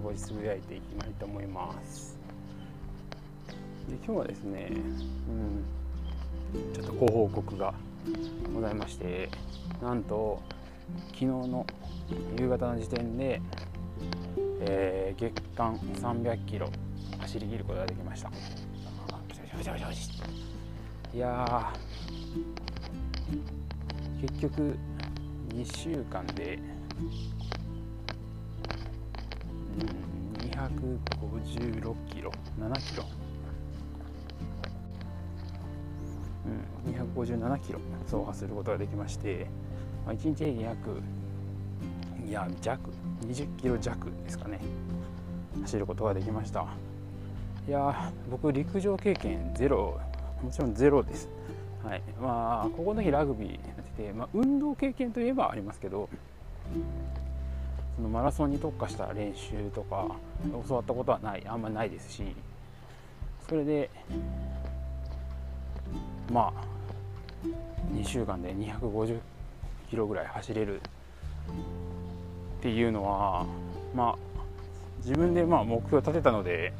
ぼちつぶやいていきたいと思います。で今日はですね、うん、ちょっとご報告がございましてなんと昨日の夕方の時点で、えー、月間300キロ走り切ることができました。いや結局2週間で、256キロ7キロ、うん、257キロ走破することができまして、まあ、1日平均約いや弱20キロ弱ですかね走ることができました。いや僕陸上経験ゼロもちろんゼロです。はいまあここの日ラグビーやってて、まあ、運動経験といえばありますけどそのマラソンに特化した練習とか教わったことはないあんまりないですしそれでまあ2週間で250キロぐらい走れるっていうのはまあ自分でまあ目標を立てたので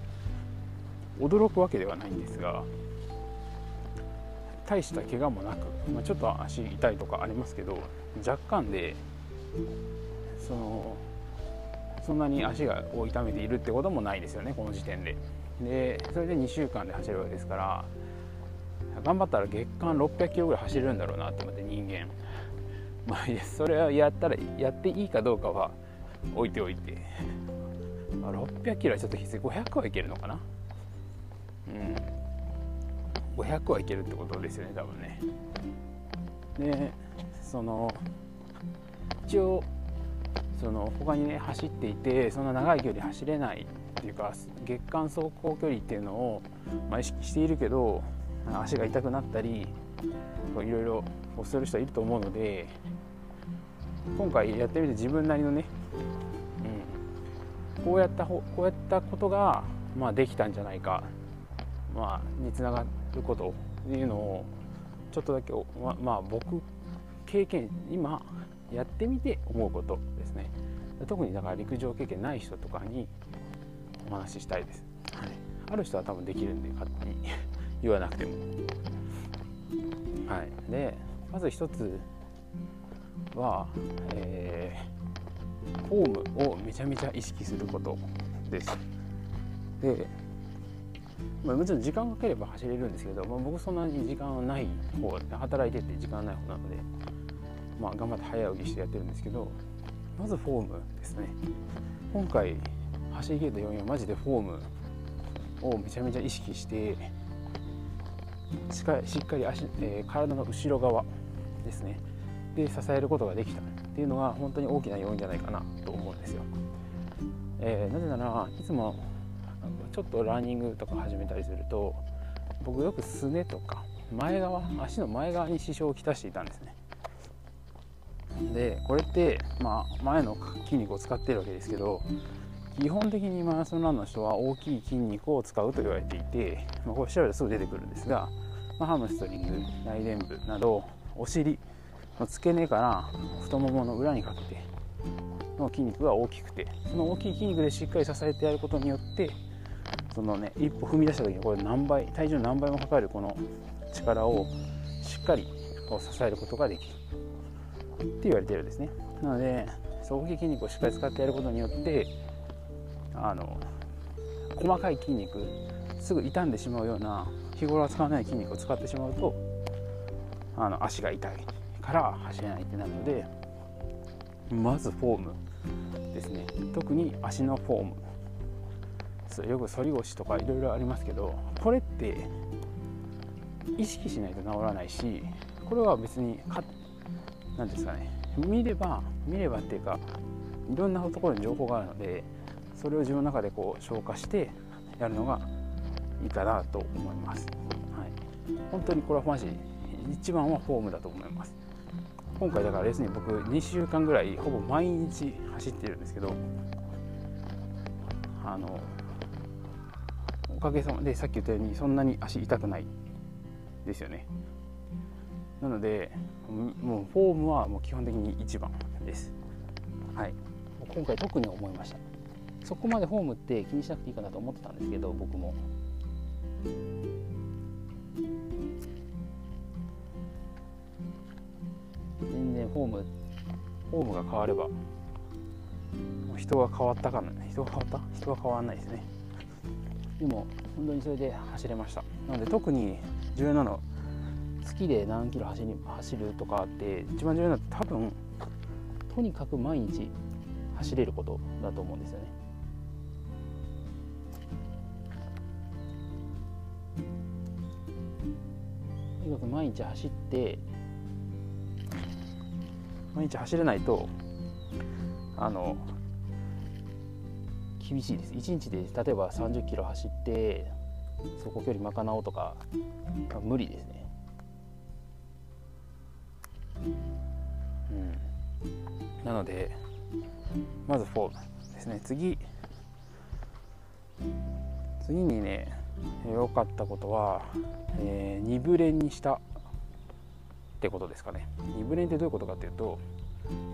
驚くわけではないんですが大した怪我もなく、まあ、ちょっと足痛いとかありますけど若干でそのそんなに足がを痛めているってこともないですよねこの時点で。でそれで2週間で走るわけですから頑張ったら月間600キロぐらい走れるんだろうなと思って人間。まあそれはやったらやっていいかどうかは置いておいて、まあ、600キロはちょっときつい500はいけるのかな？うん。500はいけるってことですよね多分ね。でその一応その他にね走っていてそんな長い距離走れないっていうか月間走行距離っていうのを、まあ、意識しているけど足が痛くなったりいろいろする人はいると思うので今回やってみて自分なりのね、うん、こうやったこうやったことが、まあ、できたんじゃないかまあ、につながることっていうのをちょっとだけままあ僕経験今やってみて思うことですね。特にだから陸上経験ない人とかにお話ししたいです、はい、ある人は多分できるんで勝手に言わなくても。はい。でまず一つは、えー、フォームをめちゃめちゃ意識することです。でまあ、もちろん時間かければ走れるんですけど、まあ、僕そんなに時間はない方で働いてて時間ない方なので、まあ、頑張って早起きしてやってるんですけどまずフォームですね。今回走り切れた要因はマジでフォームをめちゃめちゃ意識してしっかり足、えー、体の後ろ側ですね。で支えることができたっていうのは本当に大きな要因じゃないかなと思うんですよ、えー、なぜならいつもちょっとランニングとか始めたりすると僕よくすねとか前側足の前側に支障をきたしていたんですね。でこれって、まあ、前の筋肉を使ってるわけですけど基本的にマラソンランの人は大きい筋肉を使うと言われていて、まあ、これ調べるとすぐ出てくるんですが、まあ、ハムストリング内臀部などお尻の付け根から太ももの裏にかけての筋肉が大きくてその大きい筋肉でしっかり支えてやることによってそのね一歩踏み出した時にこれ何倍体重の何倍もかかるこの力をしっかりこう支えることができる。って言われてるんですね。なので大きい筋肉をしっかり使ってやることによってあの細かい筋肉すぐ傷んでしまうような日頃は使わない筋肉を使ってしまうとあの足が痛いから走れないってなるのでまずフォームですね。特に足のフォーム。そうよく反り腰とかいろいろありますけどこれって意識しないと治らないしこれは別に勝何ですかね。見れば見ればっていうかいろんなところに情報があるのでそれを自分の中でこう消化してやるのがいいかなと思います、はい、本当にこれはマジ一番はフォームだと思います。今回だからレースに僕2週間ぐらいほぼ毎日走ってるんですけどあのおかげさまでさっき言ったようにそんなに足痛くないですよね。なのでもうフォームはもう基本的に一番です、はい、今回特に思いました。そこまでフォームって気にしなくていいかなと思ってたんですけど僕も。全然フォームフォームが変われば人が変わったかな。人が変わった？人は変わらないですね。でも本当にそれで走れました。なので特に17きで何キロ走り走るとかって一番重要なのは多分とにかく毎日走れることだと思うんですよね。とにかく毎日走って毎日走れないとあの厳しいです1日で例えば3 0キロ走って走行距離賄おうとか無理ですねうん。なのでまずフォームですね。次。次にね良かったことは、えー、2ブレにしたってことですかね。2ブレってどういうことかというと,、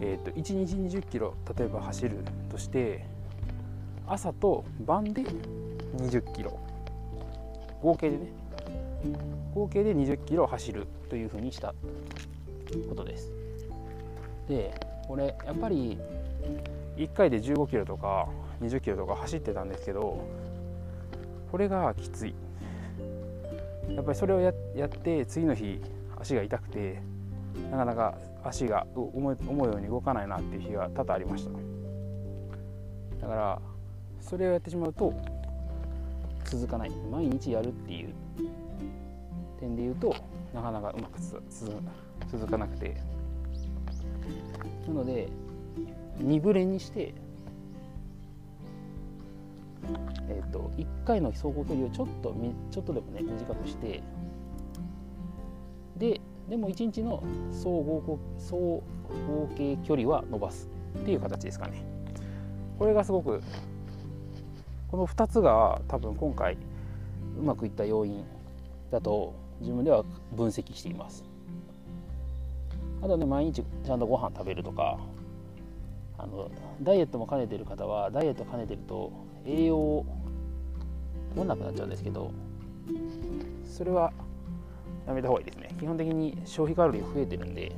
えーと、1日2 0キロ例えば走るとして朝と晩で20キロ。合計でね。合計で20キロ走るというふうにした。ことです。でこれやっぱり1回で15キロとか20キロとか走ってたんですけどこれがきつい。やっぱりそれをやって次の日足が痛くてなかなか足が思う思うように動かないなっていう日が多々ありました。だからそれをやってしまうと続かない。毎日やるっていう点で言うとなかなかうまく続かな続かなくて。なので2ブレにしてえーと、1回の走行距離をちょっとちょっとでもね短くしてででも1日の総合総合計距離は伸ばすっていう形ですかね。これがすごくこの2つが多分今回うまくいった要因だと自分では分析しています。あとね毎日ちゃんとご飯食べるとかあのダイエットも兼ねてる方はダイエット兼ねてると栄養を取らなくなっちゃうんですけどそれはやめた方がいいですね。基本的に消費カロリー増えてるんで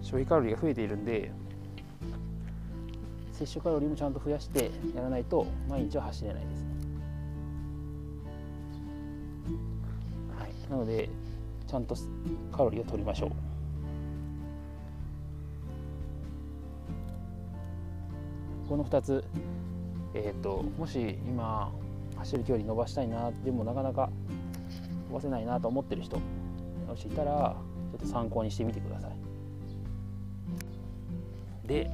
消費カロリーが増えているんで摂取カロリーもちゃんと増やしてやらないと毎日は走れないです、はなのでちゃんとカロリーを取りましょう。この2つ、えーと、もし今走る距離伸ばしたいなでもなかなか伸ばせないなと思ってる人もしいたらちょっと参考にしてみてください。で、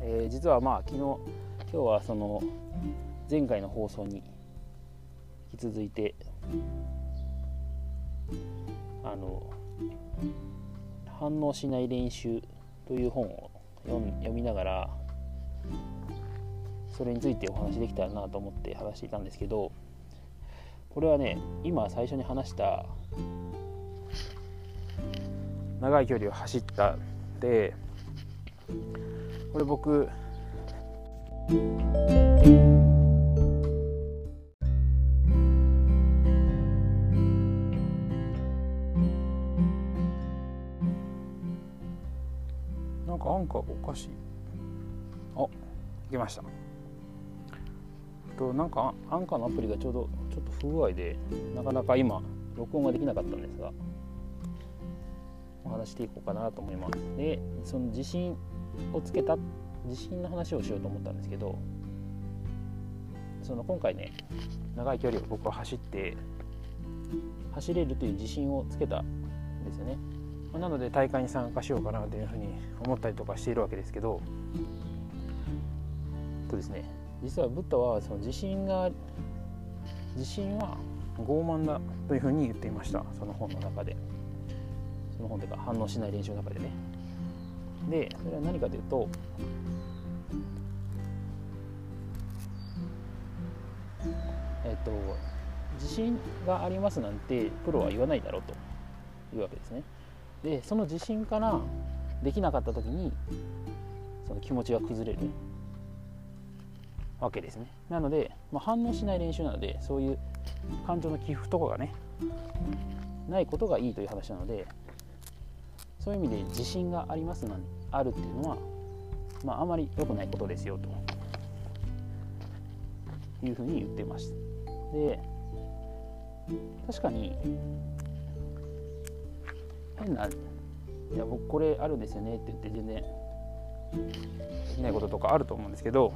えー、実はまあ昨日今日はその前回の放送に引き続いてあの反応しない練習という本を読みながらそれについてお話できたらなと思って話していたんですけどこれはね今最初に話した長い距離を走ったでこれ僕かおかしい。あ来ました。となんかアンカーのアプリがちょうどちょっと不具合でなかなか今録音ができなかったんですがお話していこうかなと思います。でその地震をつけた地震の話をしようと思ったんですけどその今回ね長い距離を僕は走って走れるという自信をつけたんですよね。なので大会に参加しようかなというふうに思ったりとかしているわけですけどとですね実はブッダはその自信が自信は傲慢だというふうに言っていましたその本の中で。その本というか反応しない練習の中でね。でそれは何かというとえっと自信がありますなんてプロは言わないだろうというわけですね。でその自信からできなかった時にその気持ちが崩れるわけですね。なので、まあ、反応しない練習なのでそういう感情の起伏とかがねないことがいいという話なのでそういう意味で自信がありますのあるっていうのは、まあ、あまり良くないことですよというふうに言ってましたで確かに変ないや僕これあるんですよねって言って全然できないこととかあると思うんですけど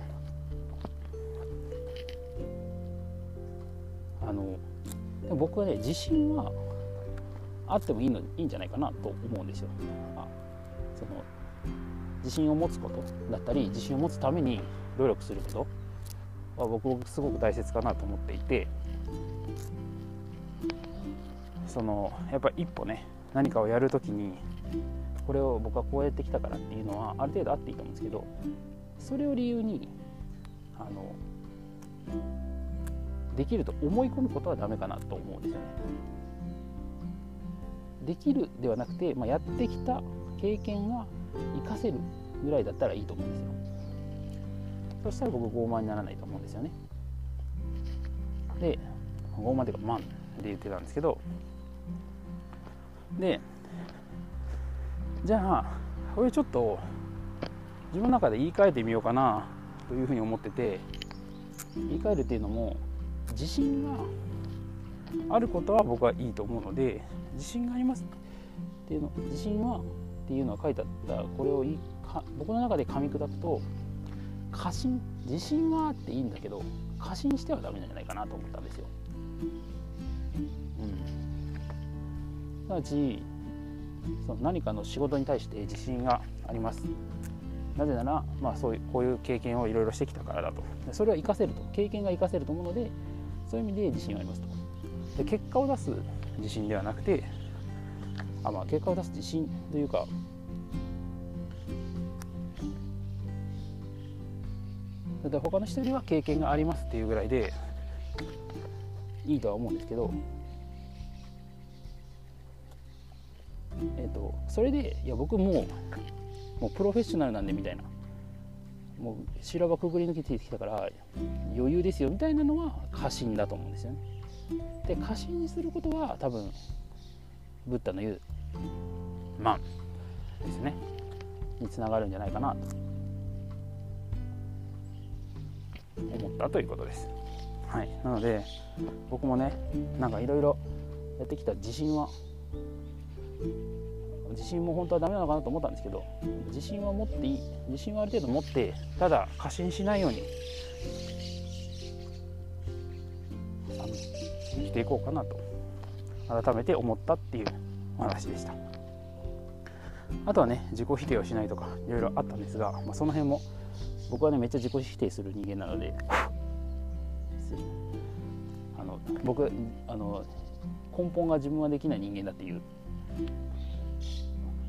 あの僕はね自信はあってもいいのいいんじゃないかなと思うんですよ。その自信を持つことだったり自信を持つために努力することは僕すごく大切かなと思っていてそのやっぱ一歩ね何かをやるときにこれを僕はこうやってきたからっていうのはある程度あっていいと思うんですけどそれを理由にあのできると思い込むことはダメかなと思うんですよね。できるではなくて、まあ、やってきた経験が活かせるぐらいだったらいいと思うんですよ。そしたら僕傲慢にならないと思うんですよね。で傲慢っていうか慢で言ってたんですけどでじゃあこれちょっと自分の中で言い換えてみようかなというふうに思ってて言い換えるっていうのも自信があることは僕はいいと思うので自信がありますっていうの自信はっていうのが書いてあったこれをいいか僕の中で噛み砕くと過信自信はあっていいんだけど過信してはダメなんじゃないかなと思ったんですよ。なわちその何かの仕事に対して自信があります。なぜなら、まあ、そういうこういう経験をいろいろしてきたからだと。それは活かせると。経験が活かせると思うのでそういう意味で自信がありますと。で結果を出す自信ではなくてあ、まあ、結果を出す自信というかで他の人よりは経験がありますっていうぐらいでいいとは思うんですけど、えーと、それでいや僕もうもうプロフェッショナルなんでみたいなもう修羅場くぐり抜けてきたから余裕ですよみたいなのは過信だと思うんですよね。で過信にすることは多分ブッダの言う「マン」ですねにつながるんじゃないかなと思ったということです。はい、なので僕もねなんかいろいろやってきた自信は自信も本当はダメなのかなと思ったんですけど自信は持っていい。自信はある程度持ってただ過信しないようにあの生きていこうかなと改めて思ったっていうお話でした。あとはね自己否定をしないとかいろいろあったんですが、まあ、その辺も僕はねめっちゃ自己否定する人間なのであの僕あの根本が自分はできない人間だっていう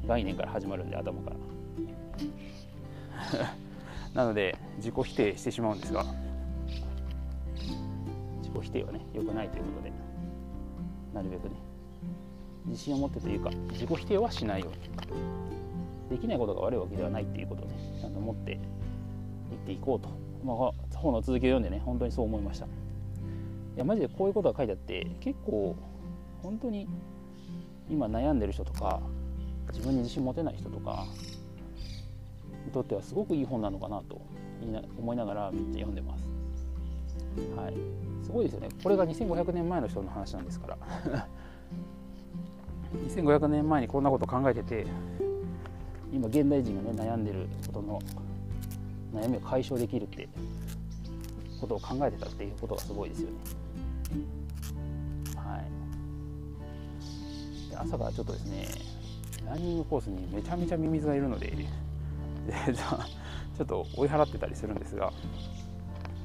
概念から始まるんで頭から。なので自己否定してしまうんですが。自己否定はね良くないということで。なるべくね。自信を持ってというか自己否定はしないように。できないことが悪いわけではないっていうことをねちゃんと持っていっていこうと、まあ、本の続きを読んでね本当にそう思いました。いやマジでこういうことが書いてあって結構本当に今悩んでる人とか自分に自信持てない人とかにとってはすごくいい本なのかなと思いながらめっちゃ読んでます。はい、すごいですよね。これが2500年前の人の話なんですから。2500年前にこんなこと考えてて今現代人がね悩んでることの悩みを解消できるってことを考えてたっていうことがすごいですよね。はい、で朝からちょっとですねランニングコースにめちゃめちゃミミズがいるのででちょっと追い払ってたりするんですが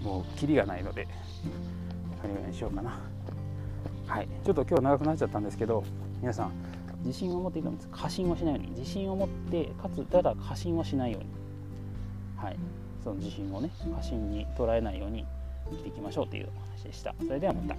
もうキリがないのでやめにしようかな。はい。ちょっと今日長くなっちゃったんですけど皆さん自信を持っていたんです。過信をしないように。自信を持ってかつただ過信をしないように。はい。その自信をね過信に捉えないように生きていきましょうというお話でした。それではまた。